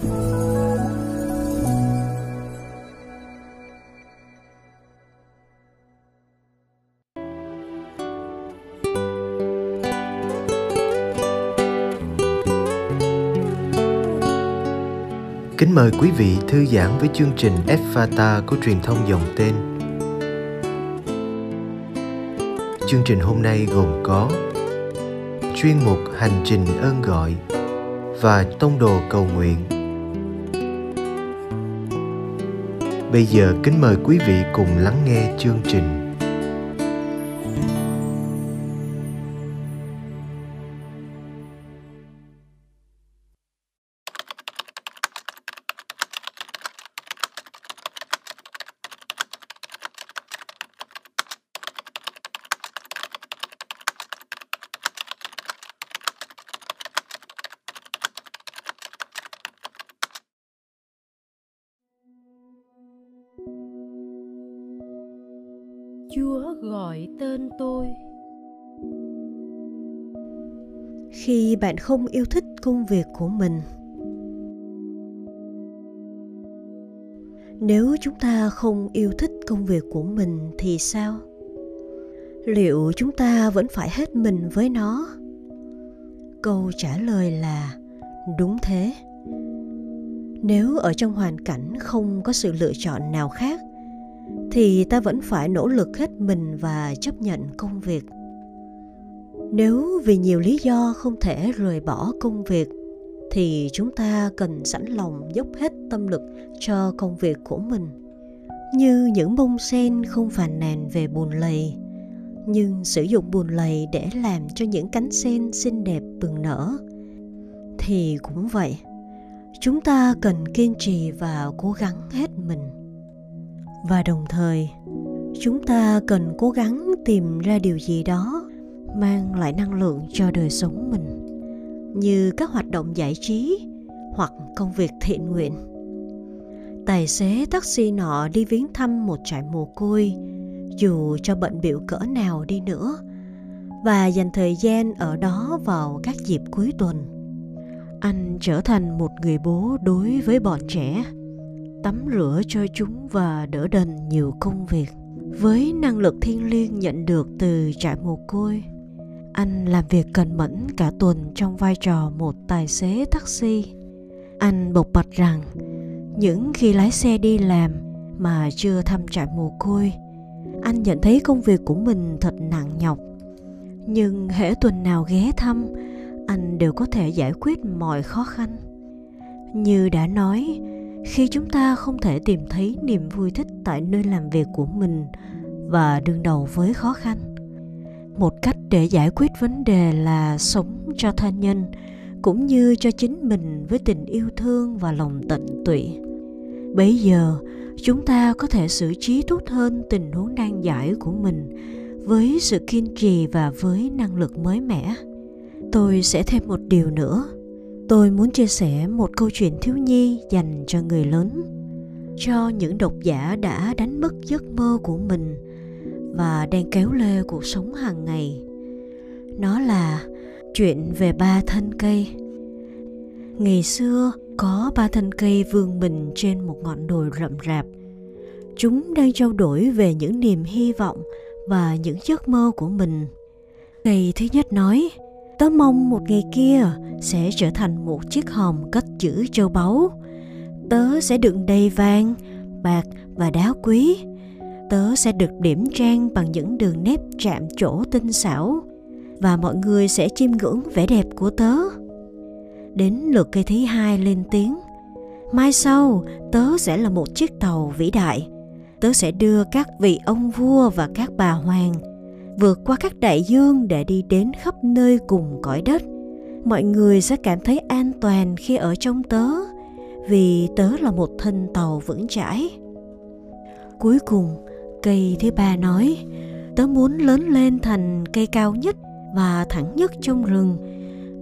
Kính mời quý vị thư giãn với chương trình Fata của truyền thông dòng tên. Chương trình hôm nay gồm có chuyên mục Hành trình ơn gọi và tông đồ cầu nguyện. Bây giờ kính mời quý vị cùng lắng nghe chương trình. Chúa gọi tên tôi. Khi bạn không yêu thích công việc của mình, nếu chúng ta không yêu thích công việc của mình thì sao? Liệu chúng ta vẫn phải hết mình với nó? Câu trả lời là đúng thế. Nếu ở trong hoàn cảnh không có sự lựa chọn nào khác thì ta vẫn phải nỗ lực hết mình và chấp nhận công việc. Nếu vì nhiều lý do không thể rời bỏ công việc, thì chúng ta cần sẵn lòng dốc hết tâm lực cho công việc của mình. Như những bông sen không phàn nàn về bùn lầy, nhưng sử dụng bùn lầy để làm cho những cánh sen xinh đẹp bừng nở, thì cũng vậy, chúng ta cần kiên trì và cố gắng hết mình và đồng thời, chúng ta cần cố gắng tìm ra điều gì đó mang lại năng lượng cho đời sống mình, như các hoạt động giải trí hoặc công việc thiện nguyện. Tài xế taxi nọ đi viếng thăm một trại mồ côi, dù cho bệnh biểu cỡ nào đi nữa, và dành thời gian ở đó vào các dịp cuối tuần. Anh trở thành một người bố đối với bọn trẻ tắm rửa cho chúng và đỡ đần nhiều công việc. Với năng lực thiên liêng nhận được từ trại mồ côi, anh làm việc cần mẫn cả tuần trong vai trò một tài xế taxi. Anh bộc bạch rằng, những khi lái xe đi làm mà chưa thăm trại mồ côi, anh nhận thấy công việc của mình thật nặng nhọc. Nhưng hễ tuần nào ghé thăm, anh đều có thể giải quyết mọi khó khăn. Như đã nói khi chúng ta không thể tìm thấy niềm vui thích tại nơi làm việc của mình và đương đầu với khó khăn, một cách để giải quyết vấn đề là sống cho thân nhân cũng như cho chính mình với tình yêu thương và lòng tận tụy. Bấy giờ, chúng ta có thể xử trí tốt hơn tình huống nan giải của mình với sự kiên trì và với năng lực mới mẻ. Tôi sẽ thêm một điều nữa tôi muốn chia sẻ một câu chuyện thiếu nhi dành cho người lớn, cho những độc giả đã đánh mất giấc mơ của mình và đang kéo lê cuộc sống hàng ngày. Nó là chuyện về ba thân cây. Ngày xưa, có ba thân cây vươn mình trên một ngọn đồi rậm rạp. Chúng đang trao đổi về những niềm hy vọng và những giấc mơ của mình. Cây thứ nhất nói tớ mong một ngày kia sẽ trở thành một chiếc hòm cất giữ châu báu. Tớ sẽ đựng đầy vàng, bạc và đá quý. Tớ sẽ được điểm trang bằng những đường nét chạm trổ tinh xảo và mọi người sẽ chiêm ngưỡng vẻ đẹp của tớ. Đến lượt cây thứ hai lên tiếng. Mai sau, tớ sẽ là một chiếc tàu vĩ đại. Tớ sẽ đưa các vị ông vua và các bà hoàng vượt qua các đại dương để đi đến khắp nơi cùng cõi đất. Mọi người sẽ cảm thấy an toàn khi ở trong tớ, vì tớ là một thân tàu vững chãi. Cuối cùng, cây thứ ba nói, tớ muốn lớn lên thành cây cao nhất và thẳng nhất trong rừng.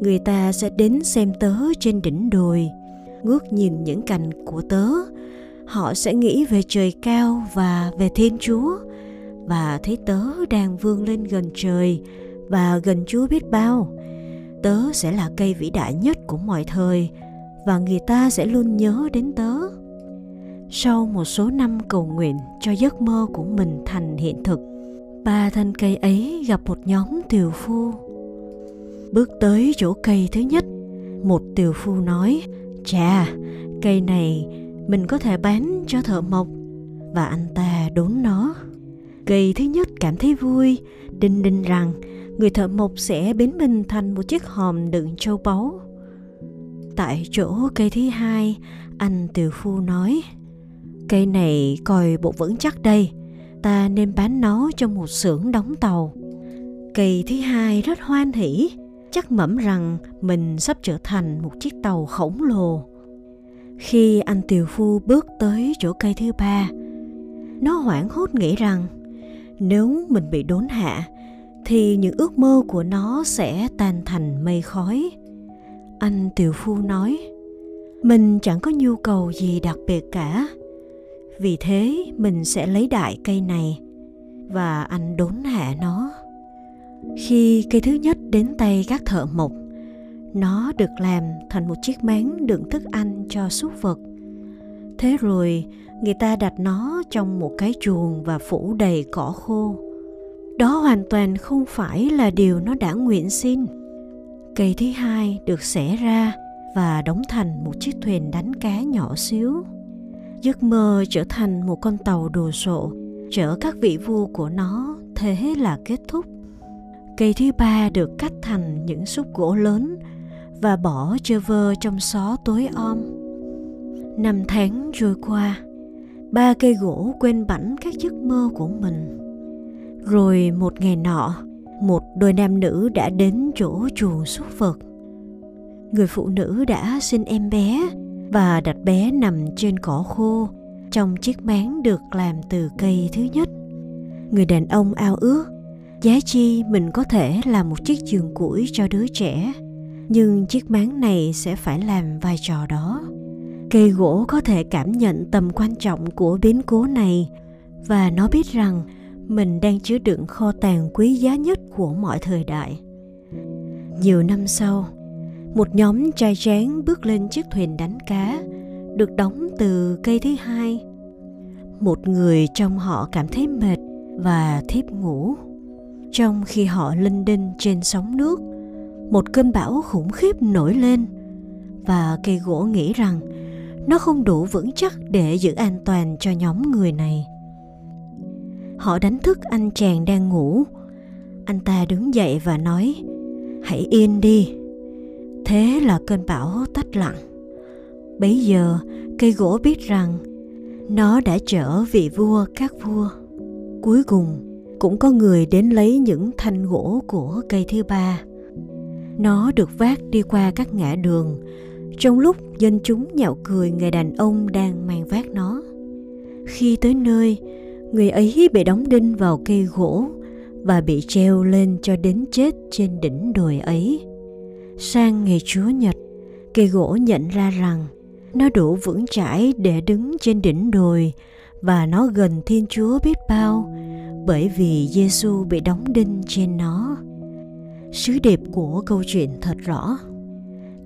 Người ta sẽ đến xem tớ trên đỉnh đồi, ngước nhìn những cành của tớ. Họ sẽ nghĩ về trời cao và về thiên chúa và thấy tớ đang vươn lên gần trời và gần Chúa biết bao. Tớ sẽ là cây vĩ đại nhất của mọi thời và người ta sẽ luôn nhớ đến tớ. Sau một số năm cầu nguyện cho giấc mơ của mình thành hiện thực, ba thân cây ấy gặp một nhóm tiều phu. Bước tới chỗ cây thứ nhất, một tiều phu nói, chà, cây này mình có thể bán cho thợ mộc và anh ta đốn nó cây thứ nhất cảm thấy vui, đinh đinh rằng người thợ mộc sẽ biến mình thành một chiếc hòm đựng châu báu. Tại chỗ cây thứ hai, anh tiều phu nói, cây này coi bộ vững chắc đây, ta nên bán nó cho một xưởng đóng tàu. Cây thứ hai rất hoan hỉ chắc mẩm rằng mình sắp trở thành một chiếc tàu khổng lồ. Khi anh tiều phu bước tới chỗ cây thứ ba, nó hoảng hốt nghĩ rằng nếu mình bị đốn hạ, thì những ước mơ của nó sẽ tan thành mây khói. Anh tiểu phu nói, mình chẳng có nhu cầu gì đặc biệt cả. Vì thế mình sẽ lấy đại cây này và anh đốn hạ nó. Khi cây thứ nhất đến tay các thợ mộc, nó được làm thành một chiếc máng đựng thức ăn cho súc vật thế rồi, người ta đặt nó trong một cái chuồng và phủ đầy cỏ khô. Đó hoàn toàn không phải là điều nó đã nguyện xin. Cây thứ hai được xẻ ra và đóng thành một chiếc thuyền đánh cá nhỏ xíu. Giấc mơ trở thành một con tàu đồ sộ, chở các vị vua của nó, thế là kết thúc. Cây thứ ba được cắt thành những xúc gỗ lớn và bỏ chơ vơ trong xó tối om năm tháng trôi qua, ba cây gỗ quên bẵng các giấc mơ của mình. Rồi một ngày nọ, một đôi nam nữ đã đến chỗ chuồng súc vật người phụ nữ đã sinh em bé và đặt bé nằm trên cỏ khô trong chiếc máng được làm từ cây thứ nhất. Người đàn ông ao ước, giá chi mình có thể làm một chiếc giường củi cho đứa trẻ, nhưng chiếc máng này sẽ phải làm vai trò đó cây gỗ có thể cảm nhận tầm quan trọng của biến cố này và nó biết rằng mình đang chứa đựng kho tàng quý giá nhất của mọi thời đại. Nhiều năm sau, một nhóm trai tráng bước lên chiếc thuyền đánh cá, được đóng từ cây thứ hai. Một người trong họ cảm thấy mệt và thiếp ngủ. Trong khi họ linh đinh trên sóng nước, một cơn bão khủng khiếp nổi lên và cây gỗ nghĩ rằng nó không đủ vững chắc để giữ an toàn cho nhóm người này. Họ đánh thức anh chàng đang ngủ. Anh ta đứng dậy và nói, hãy yên đi. Thế là cơn bão tách lặng. Bấy giờ, cây gỗ biết rằng nó đã trở vị vua các vua. Cuối cùng, cũng có người đến lấy những thanh gỗ của cây thứ ba. Nó được vác đi qua các ngã đường trong lúc dân chúng nhạo cười, người đàn ông đang mang vác nó. Khi tới nơi, người ấy bị đóng đinh vào cây gỗ và bị treo lên cho đến chết trên đỉnh đồi ấy. Sang ngày chúa nhật, cây gỗ nhận ra rằng nó đủ vững chãi để đứng trên đỉnh đồi và nó gần thiên chúa biết bao bởi vì giêsu bị đóng đinh trên nó. Sứ điệp của câu chuyện thật rõ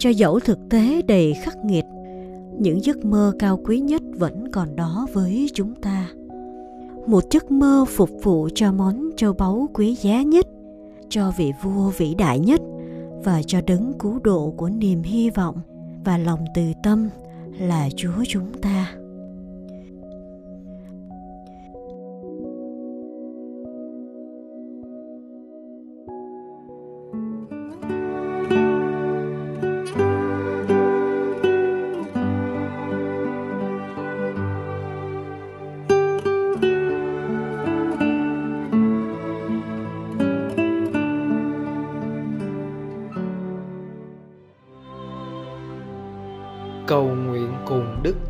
cho dẫu thực tế đầy khắc nghiệt, những giấc mơ cao quý nhất vẫn còn đó với chúng ta. Một giấc mơ phục vụ cho món châu báu quý giá nhất, cho vị vua vĩ đại nhất và cho đấng cứu độ của niềm hy vọng và lòng từ tâm là chúa chúng ta.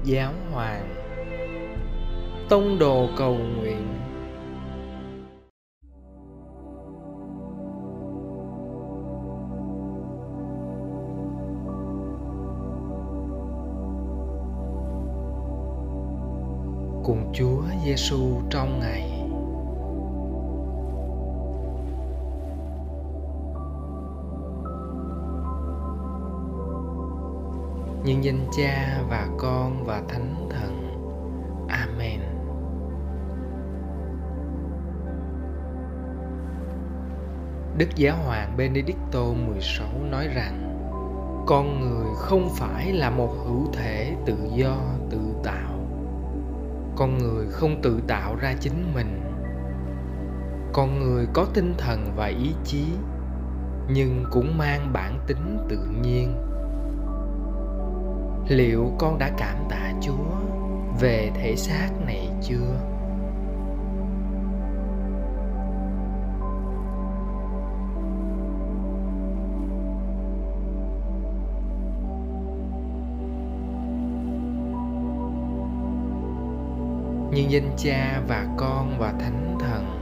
Giáo hoàng. Tông đồ cầu nguyện. Cùng Chúa Giêsu trong ngày. Nhân danh Cha và Con và Thánh Thần. Amen. Đức Giáo hoàng Benedicto XVI nói rằng, con người không phải là một hữu thể tự do, tự tạo con người không tự tạo ra chính mình con người có tinh thần và ý chí, nhưng cũng mang bản tính tự nhiên liệu con đã cảm tạ chúa về thể xác này chưa? Nhưng danh cha và con và thánh thần